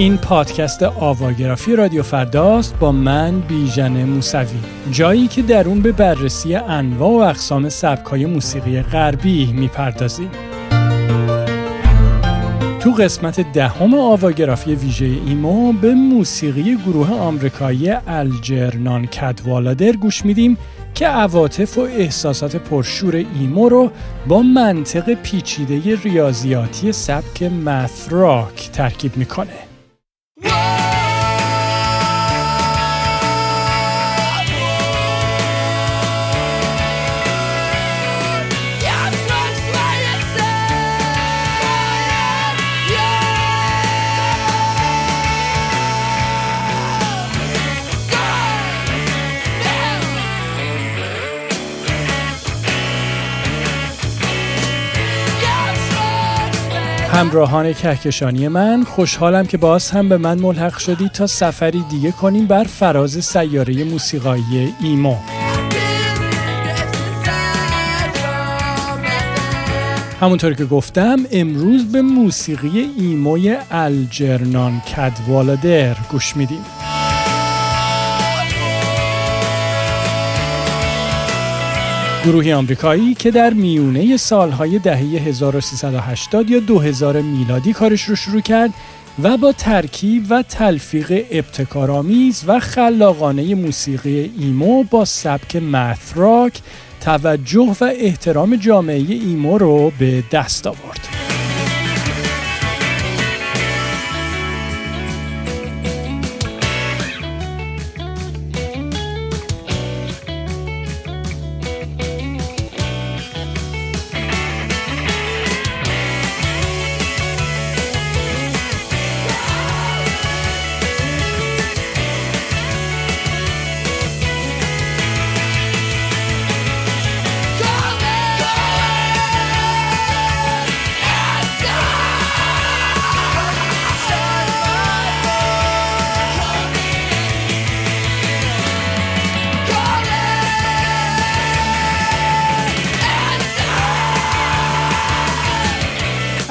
این پادکست آواگرافی رادیو فرداست با من بیژن موسوی. جایی که در اون به بررسی انواع و اقسام سبکای موسیقی غربی می‌پردازیم. تو قسمت دهم آواگرافی ویژه ایمو به موسیقی گروه آمریکایی الجرنان کدوالادر گوش میدیم که عواطف و احساسات پرشور ایمو رو با منطق پیچیده ریاضیاتی سبک مثراک ترکیب می‌کنه. همراهان کهکشانی من خوشحالم که باز هم به من ملحق شدید تا سفری دیگه کنیم بر فراز سیاره موسیقایی ایمو. همونطور که گفتم امروز به موسیقی ایموی الجرنان کدوالادر گوش میدیم. گروهی آمریکایی که در میونه سالهای دهه 1380 یا 2000 میلادی کارش رو شروع کرد و با ترکیب و تلفیق ابتکارآمیز و خلاقانه موسیقی ایمو با سبک مثراک توجه و احترام جامعه ایمو رو به دست آورد.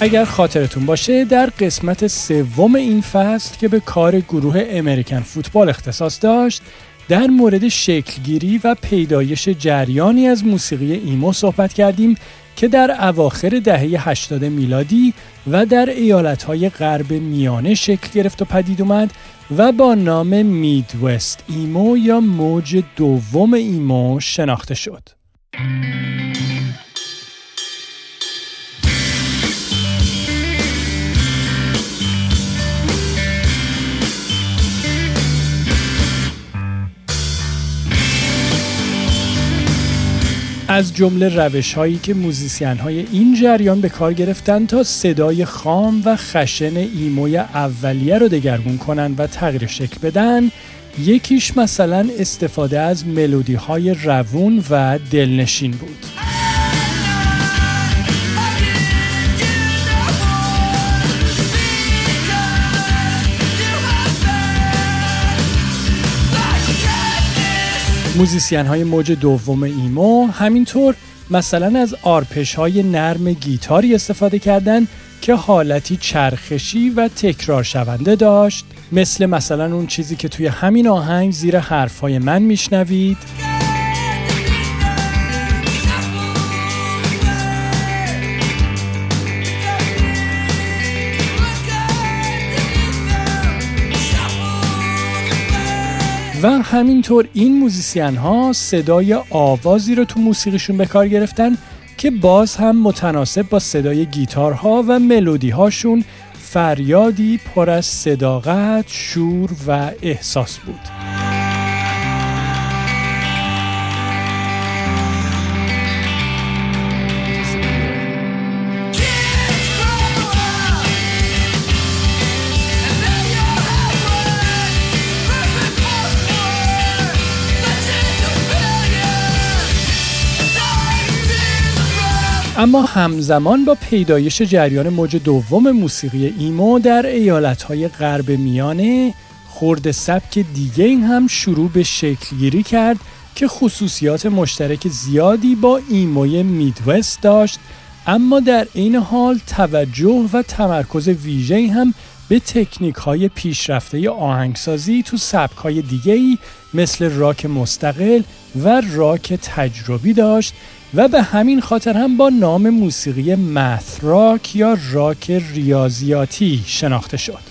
اگر خاطرتون باشه در قسمت سوم این فصل که به کار گروه امریکن فوتبال اختصاص داشت در مورد شکلگیری و پیدایش جریانی از موسیقی ایمو صحبت کردیم که در اواخر دهه 80 میلادی و در ایالتهای غرب میانه شکل گرفت و پدید اومد و با نام میدوست ایمو یا موج دوم ایمو شناخته شد. از جمله روش هایی که موزیسین های این جریان به کار گرفتن تا صدای خام و خشن ایموی اولیه رو دگرگون کنن و تغییر شکل بدن یکیش مثلا استفاده از ملودی های روون و دلنشین بود. موزیسین های موج دوم emo همینطور مثلا از آرپژ های نرم گیتاری استفاده کردن که حالتی چرخشی و تکرار شونده داشت. مثل مثلا اون چیزی که توی همین آهنگ زیر حرفهای من میشنوید. و همینطور این موزیسین ها صدای آوازی رو تو موسیقیشون به کار گرفتن که باز هم متناسب با صدای گیتارها و ملودی هاشون فریادی پر از صداقت، شور و احساس بود. اما همزمان با پیدایش جریان موج دوم موسیقی ایمو در ایالتهای غرب میانه خورد سبک دیگه هم شروع به شکلگیری کرد که خصوصیات مشترک زیادی با ایموی میدوست داشت اما در این حال توجه و تمرکز ویژه هم به تکنیک های پیشرفته آهنگسازی تو سبک های دیگه ای مثل راک مستقل و راک تجربی داشت و به همین خاطر هم با نام موسیقی مث راک یا راک ریاضیاتی شناخته شد.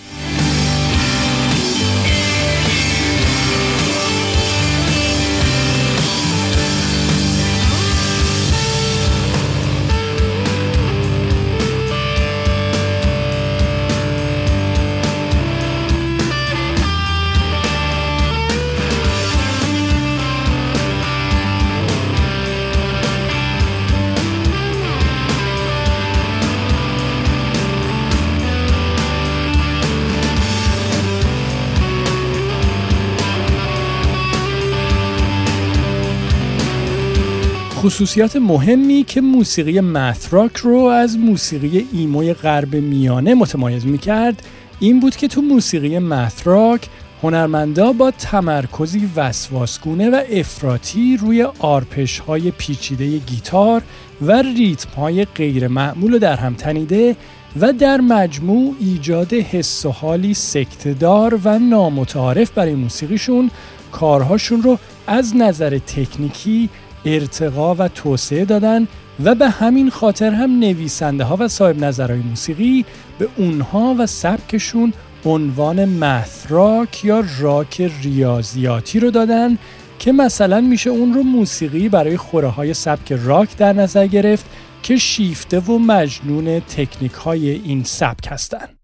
خصوصیات مهمی که موسیقی مثراک رو از موسیقی ایموی غرب میانه متمایز می‌کرد این بود که تو موسیقی مثراک هنرمندا با تمرکزی وسواسگونه و افراطی روی آرپش های پیچیده گیتار و ریتم های غیر معمول در هم تنیده و در مجموع ایجاد حس و حالی سکتدار و نامتعارف برای موسیقیشون کارهاشون رو از نظر تکنیکی ارتقا و توسعه دادن و به همین خاطر هم نویسنده ها و صاحب نظرهای موسیقی به اونها و سبکشون عنوان مثراک یا راک ریاضیاتی رو دادن که مثلا میشه اون رو موسیقی برای خوره های سبک راک در نظر گرفت که شیفته و مجنون تکنیک های این سبک هستند.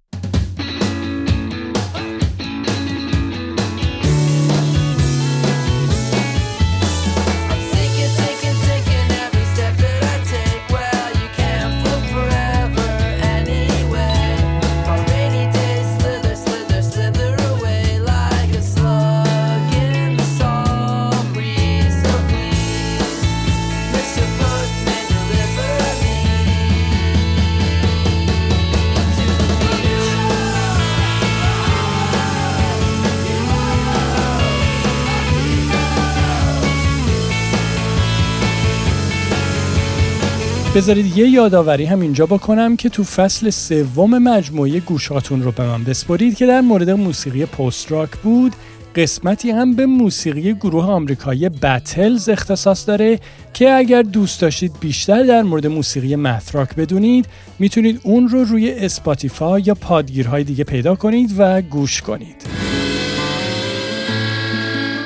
بذارید یه یادآوری هم اینجا بکنم که تو فصل سوم مجموعه گوشاتون رو به من بسپرید که در مورد موسیقی post rock بود. قسمتی هم به موسیقی گروه آمریکایی Battles اختصاص داره که اگر دوست داشتید بیشتر در مورد موسیقی math rock بدونید می‌تونید اون رو روی Spotify یا پادگیرهای دیگه پیدا کنید و گوش کنید.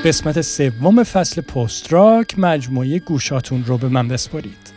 قسمت سوم فصل post rock مجموعه گوشاتون رو به من بسپرید.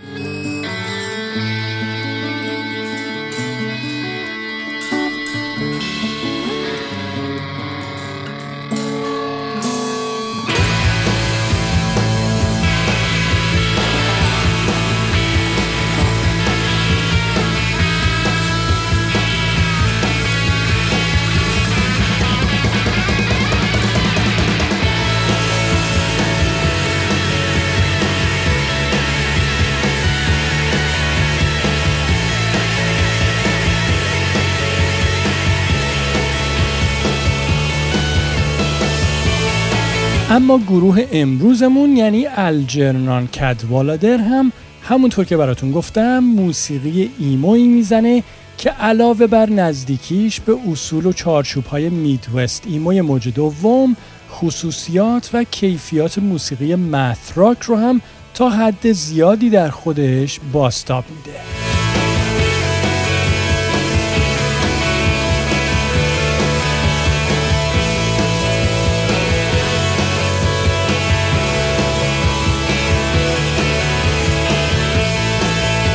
اما گروه امروزمون یعنی الجرنان کدوالادر هم همونطور که براتون گفتم موسیقی ایموی می‌زنه که علاوه بر نزدیکیش به اصول و چارچوب های میدوست ایموی موج دوم خصوصیات و کیفیات موسیقی مثراک رو هم تا حد زیادی در خودش باستاب میده.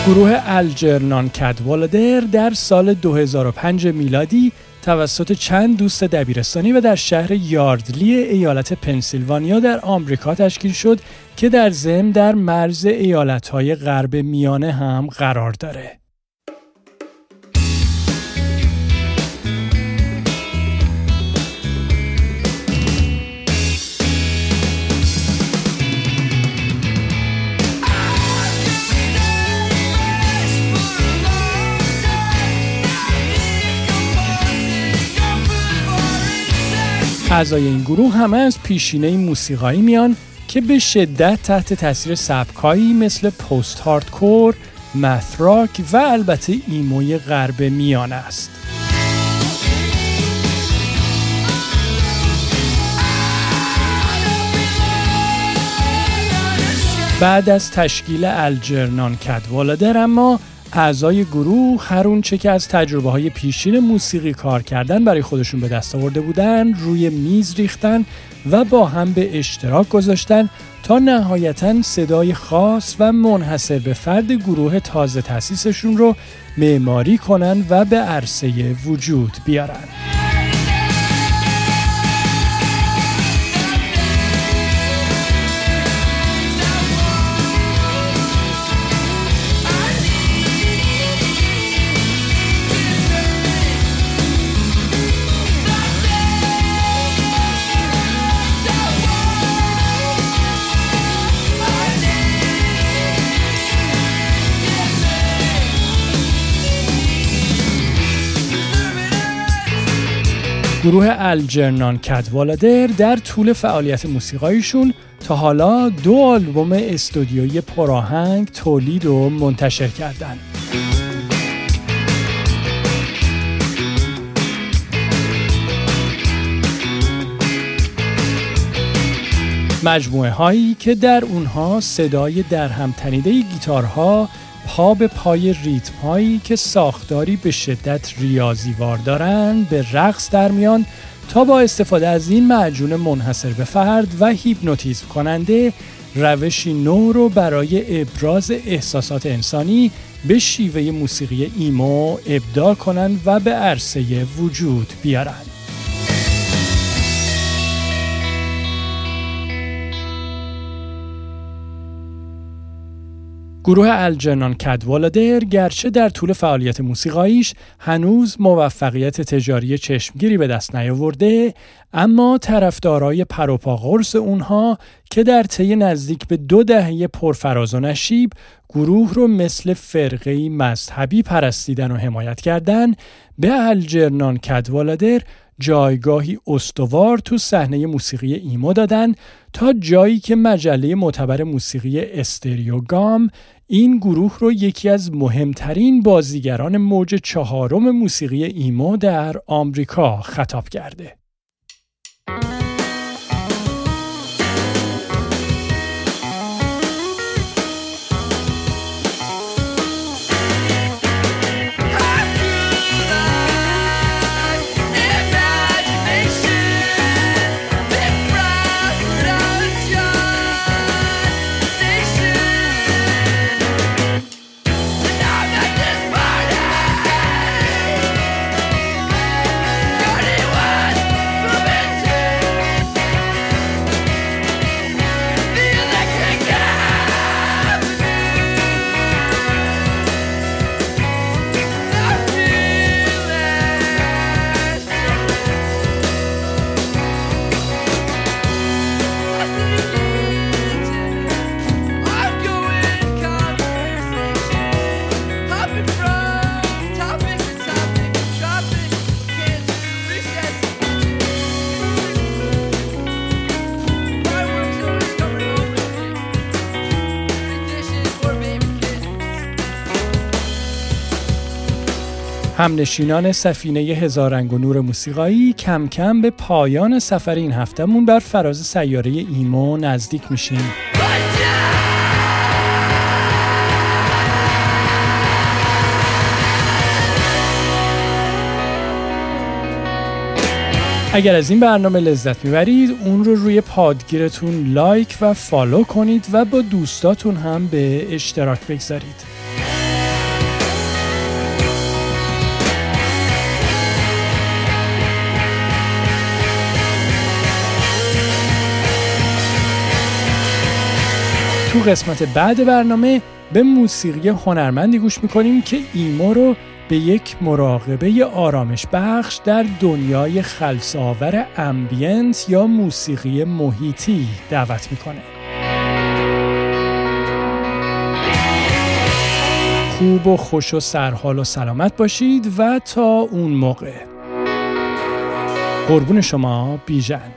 گروه الجرنان کدوالدر در سال 2005 میلادی توسط چند دوست دبیرستانی و در شهر یاردلی ایالت پنسیلوانیا در آمریکا تشکیل شد که در ضمن در مرز ایالتهای غرب میانه هم قرار داره. اعضای این گروه همه از پیشینه موسیقایی میان که به شدت تحت تاثیر سبکایی مثل پست هاردکور، مثراک و البته ایموی غرب میان است. بعد از تشکیل الجرنان کدوالادر اما اعضای گروه هر اونچه که از تجربه های پیشین موسیقی کار کردن برای خودشون به دست آورده بودن روی میز ریختن و با هم به اشتراک گذاشتن تا نهایتا صدای خاص و منحصر به فرد گروه تازه تأسیسشون رو معماری کنن و به عرصه وجود بیارن. گروه الجرنان کدوالادر در طول فعالیت موسیقایشون تا حالا دو آلبوم استودیویی پراهنگ تولید و منتشر کردند. مجموعه هایی که در اونها صدای در هم تنیده گیتارها پا به پای ریتم هایی که ساختاری به شدت ریاضیوار دارند به رقص در میان تا با استفاده از این معجون منحصر به فرد و هیپنوتیزم کننده روشی نو رو برای ابراز احساسات انسانی به شیوه موسیقی ایمو ابداع کنند و به عرصه وجود بیارند. گروه الجنان کدوالادر گرچه در طول فعالیت موسیقاییش هنوز موفقیت تجاری چشمگیری به دست نیاورده اما طرفدارای پروپاقرس اونها که در طی نزدیک به دو دهه پرفراز و نشیب گروه رو مثل فرقه مذهبی پرستیدن و حمایت کردن به الجرنان کدوالادر جایگاهی استوار تو صحنه موسیقی ایمو دادن تا جایی که مجله معتبر موسیقی استریوگام این گروه رو یکی از مهمترین بازیگران موج چهارم موسیقی ایمو در آمریکا خطاب کرده. همنشینان سفینه هزار رنگ و نور موسیقایی کم کم به پایان سفر این هفتهمون بر فراز سیاره emo نزدیک میشیم. اگر از این برنامه لذت می‌برید اون رو روی پادگیرتون like و follow کنید و با دوستاتون هم به اشتراک بگذارید. تو قسمت بعد برنامه به موسیقی هنرمندی گوش می‌کنیم که ایمو رو به یک مراقبه آرامش بخش در دنیای خلصاور امبینت یا موسیقی محیطی دعوت می‌کنه. خوب و خوش و سرحال و سلامت باشید و تا اون موقع. قربون شما بیژن.